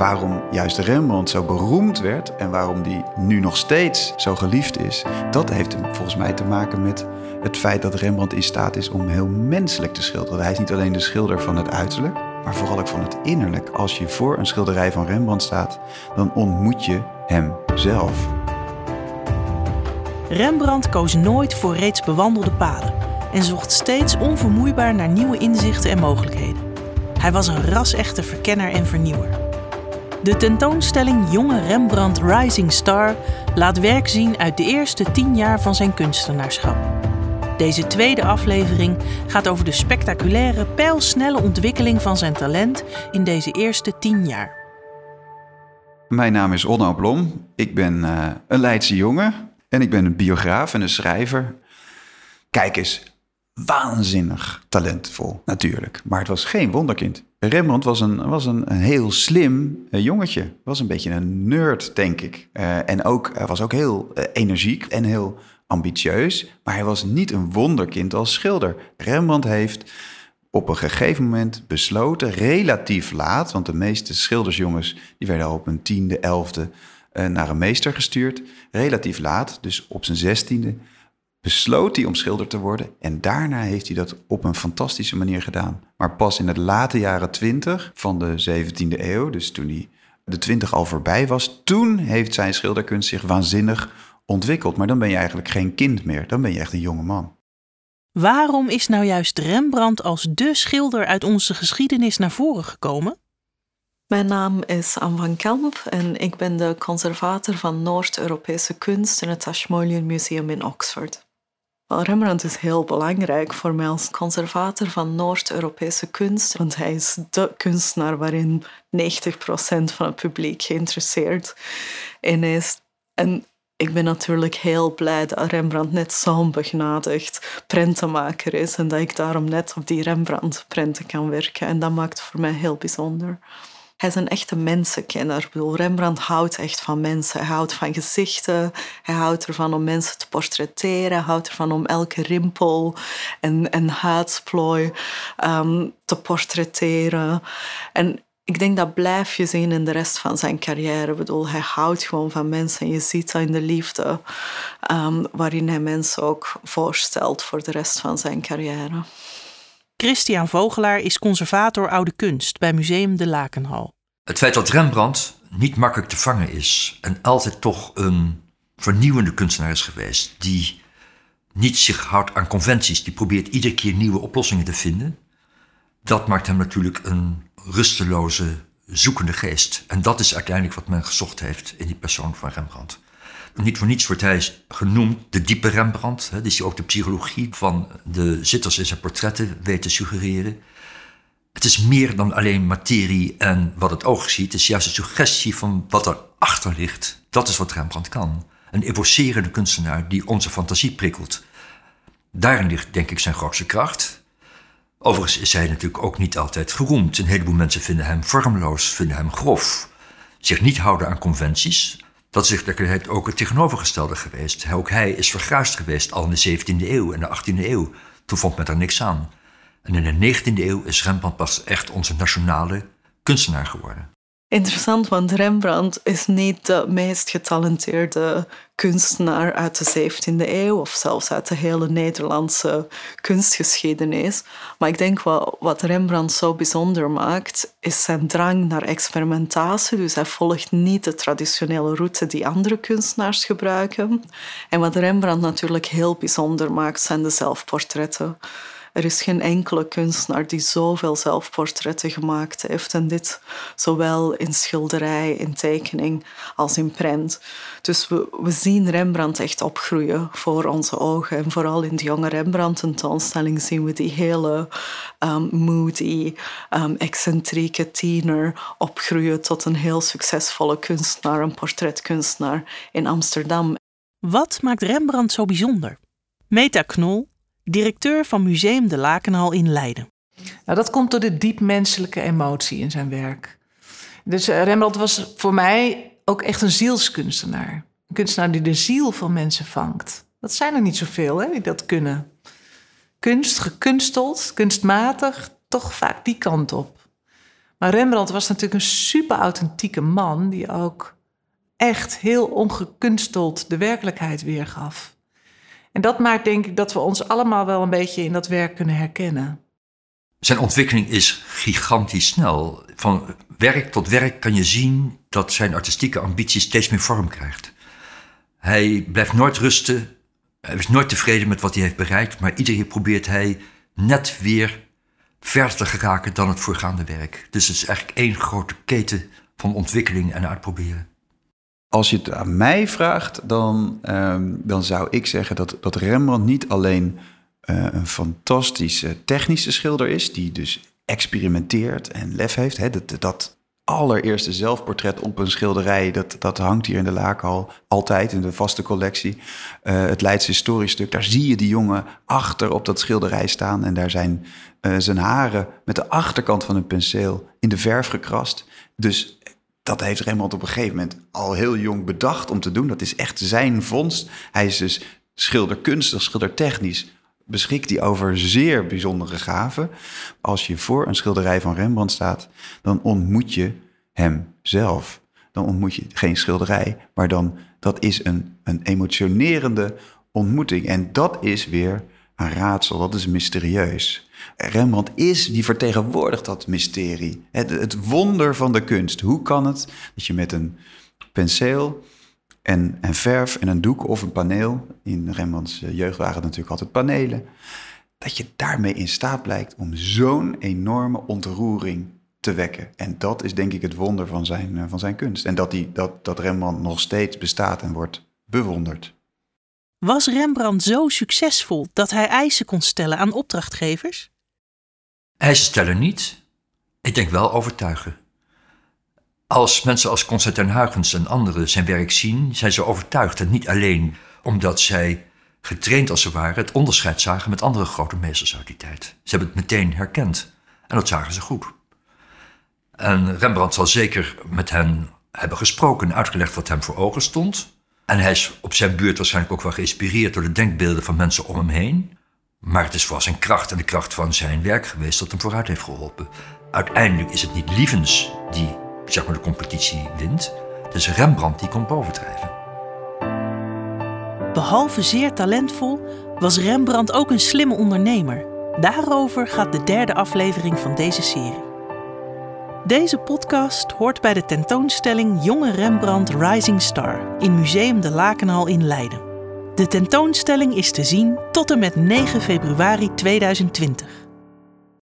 waarom juist Rembrandt zo beroemd werd en waarom die nu nog steeds zo geliefd is, dat heeft volgens mij te maken met het feit dat Rembrandt in staat is om heel menselijk te schilderen. Hij is niet alleen de schilder van het uiterlijk, maar vooral ook van het innerlijk. Als je voor een schilderij van Rembrandt staat, dan ontmoet je hem zelf. Rembrandt koos nooit voor reeds bewandelde paden en zocht steeds onvermoeibaar naar nieuwe inzichten en mogelijkheden. Hij was een ras-echte verkenner en vernieuwer. De tentoonstelling Jonge Rembrandt Rising Star laat werk zien uit de eerste tien jaar van zijn kunstenaarschap. Deze tweede aflevering gaat over de spectaculaire, pijlsnelle ontwikkeling van zijn talent in deze eerste tien jaar. Mijn naam is Onno Blom. Ik ben uh, een Leidse jongen en ik ben een biograaf en een schrijver. Kijk eens, waanzinnig talentvol natuurlijk, maar het was geen wonderkind. Rembrandt was een, was een, een heel slim uh, jongetje. Was een beetje een nerd, denk ik. Uh, en ook, hij was ook heel energiek en heel ambitieus. Maar hij was niet een wonderkind als schilder. Rembrandt heeft op een gegeven moment besloten, relatief laat... want de meeste schildersjongens die werden al op een tiende, elfde... naar een meester gestuurd. Relatief laat, dus op zijn zestiende besloot hij om schilder te worden. En daarna heeft hij dat op een fantastische manier gedaan. Maar pas in het late jaren 20 van de 17e eeuw, dus toen hij de 20 al voorbij was, toen heeft zijn schilderkunst zich waanzinnig ontwikkeld. Maar dan ben je eigenlijk geen kind meer, dan ben je echt een jonge man. Waarom is nou juist Rembrandt als de schilder uit onze geschiedenis naar voren gekomen? Mijn naam is Anne van Kamp en ik ben de conservator van Noord-Europese kunst in het Ashmolean Museum in Oxford. Rembrandt is heel belangrijk voor mij als conservator van Noord-Europese kunst, want hij is de kunstenaar waarin 90% van het publiek geïnteresseerd in is. En ik ben natuurlijk heel blij dat Rembrandt net zo'n begnadigd prentenmaker is en dat ik daarom net op die Rembrandt-prenten kan werken. En dat maakt het voor mij heel bijzonder. Hij is een echte mensenkenner. Ik bedoel, Rembrandt houdt echt van mensen. Hij houdt van gezichten. Hij houdt ervan om mensen te portretteren. Hij houdt ervan om elke rimpel en, en huidsplooi um, te portretteren. En ik denk dat blijf je zien in de rest van zijn carrière. Ik bedoel, hij houdt gewoon van mensen. En je ziet dat in de liefde um, waarin hij mensen ook voorstelt voor de rest van zijn carrière. Christian Vogelaar is conservator oude kunst bij Museum de Lakenhal. Het feit dat Rembrandt niet makkelijk te vangen is en altijd toch een vernieuwende kunstenaar is geweest, die niet zich houdt aan conventies, die probeert iedere keer nieuwe oplossingen te vinden, dat maakt hem natuurlijk een rusteloze, zoekende geest. En dat is uiteindelijk wat men gezocht heeft in die persoon van Rembrandt. Niet voor niets wordt hij genoemd de diepe Rembrandt. Hè, dus hij ook de psychologie van de zitters in zijn portretten weet te suggereren. Het is meer dan alleen materie en wat het oog ziet. Het is juist een suggestie van wat erachter ligt. Dat is wat Rembrandt kan. Een evocerende kunstenaar die onze fantasie prikkelt. Daarin ligt denk ik zijn grootste kracht. Overigens is hij natuurlijk ook niet altijd geroemd. Een heleboel mensen vinden hem vormloos, vinden hem grof. Zich niet houden aan conventies. Dat is tegelijkertijd ook het tegenovergestelde geweest. Ook hij is verguisd geweest al in de 17e eeuw en de 18e eeuw. Toen vond men er niks aan. En in de 19e eeuw is Rembrandt pas echt onze nationale kunstenaar geworden. Interessant, want Rembrandt is niet de meest getalenteerde kunstenaar uit de 17e eeuw of zelfs uit de hele Nederlandse kunstgeschiedenis. Maar ik denk wat, wat Rembrandt zo bijzonder maakt, is zijn drang naar experimentatie. Dus hij volgt niet de traditionele route die andere kunstenaars gebruiken. En wat Rembrandt natuurlijk heel bijzonder maakt, zijn de zelfportretten. Er is geen enkele kunstenaar die zoveel zelfportretten gemaakt heeft. En dit zowel in schilderij, in tekening als in prent. Dus we, zien Rembrandt echt opgroeien voor onze ogen. En vooral in de jonge Rembrandt-tentoonstelling zien we die hele um, moody, um, excentrieke tiener opgroeien tot een heel succesvolle kunstenaar, een portretkunstenaar in Amsterdam. Wat maakt Rembrandt zo bijzonder? Meta Knol, directeur van Museum de Lakenhal in Leiden. Nou, dat komt door de diep menselijke emotie in zijn werk. Dus uh, Rembrandt was voor mij ook echt een zielskunstenaar. Een kunstenaar die de ziel van mensen vangt. Dat zijn er niet zoveel hè, die dat kunnen. Kunst, gekunsteld, kunstmatig, toch vaak die kant op. Maar Rembrandt was natuurlijk een super authentieke man die ook echt heel ongekunsteld de werkelijkheid weergaf. En dat maakt denk ik dat we ons allemaal wel een beetje in dat werk kunnen herkennen. Zijn ontwikkeling is gigantisch snel. Van werk tot werk kan je zien dat zijn artistieke ambitie steeds meer vorm krijgt. Hij blijft nooit rusten. Hij is nooit tevreden met wat hij heeft bereikt. Maar iedere keer probeert hij net weer verder te geraken dan het voorgaande werk. Dus het is eigenlijk één grote keten van ontwikkeling en uitproberen. Als je het aan mij vraagt, dan, ehm, dan zou ik zeggen dat, dat Rembrandt niet alleen eh, een fantastische technische schilder is, die dus experimenteert en lef heeft. Hè, dat, dat allereerste zelfportret op een schilderij, dat, dat hangt hier in de Laakhal altijd in de vaste collectie. Uh, het Leidse historiestuk, daar zie je die jongen achter op dat schilderij staan en daar zijn uh, zijn haren met de achterkant van een penseel in de verf gekrast. Dus dat heeft Rembrandt op een gegeven moment al heel jong bedacht om te doen. Dat is echt zijn vondst. Hij is dus schilderkunstig, schildertechnisch beschikt hij over zeer bijzondere gaven. Als je voor een schilderij van Rembrandt staat, dan ontmoet je hem zelf. Dan ontmoet je geen schilderij, maar dan dat is een, een emotionerende ontmoeting. En dat is weer een raadsel, dat is mysterieus. Rembrandt is, die vertegenwoordigt dat mysterie. Het, het wonder van de kunst. Hoe kan het dat je met een penseel en, en verf en een doek of een paneel... in Rembrandts eh, jeugd waren het natuurlijk altijd panelen... dat je daarmee in staat blijkt om zo'n enorme ontroering te wekken. En dat is denk ik het wonder van zijn, eh, van zijn kunst. En dat, die, dat, dat Rembrandt nog steeds bestaat en wordt bewonderd. Was Rembrandt zo succesvol dat hij eisen kon stellen aan opdrachtgevers? Eisen stellen niet. Ik denk wel overtuigen. Als mensen als Constantijn Huygens en anderen zijn werk zien, zijn ze overtuigd. En niet alleen omdat zij getraind als ze waren het onderscheid zagen met andere grote meesters uit die tijd. Ze hebben het meteen herkend. En dat zagen ze goed. En Rembrandt zal zeker met hen hebben gesproken en uitgelegd wat hem voor ogen stond. En hij is op zijn beurt waarschijnlijk ook wel geïnspireerd door de denkbeelden van mensen om hem heen. Maar het is vooral zijn kracht en de kracht van zijn werk geweest dat hem vooruit heeft geholpen. Uiteindelijk is het niet Lievens die zeg maar, de competitie wint. Het is Rembrandt die komt bovendrijven. Behalve zeer talentvol was Rembrandt ook een slimme ondernemer. Daarover gaat de derde aflevering van deze serie. Deze podcast hoort bij de tentoonstelling Jonge Rembrandt Rising Star in Museum de Lakenhal in Leiden. De tentoonstelling is te zien tot en met 9 februari 2020.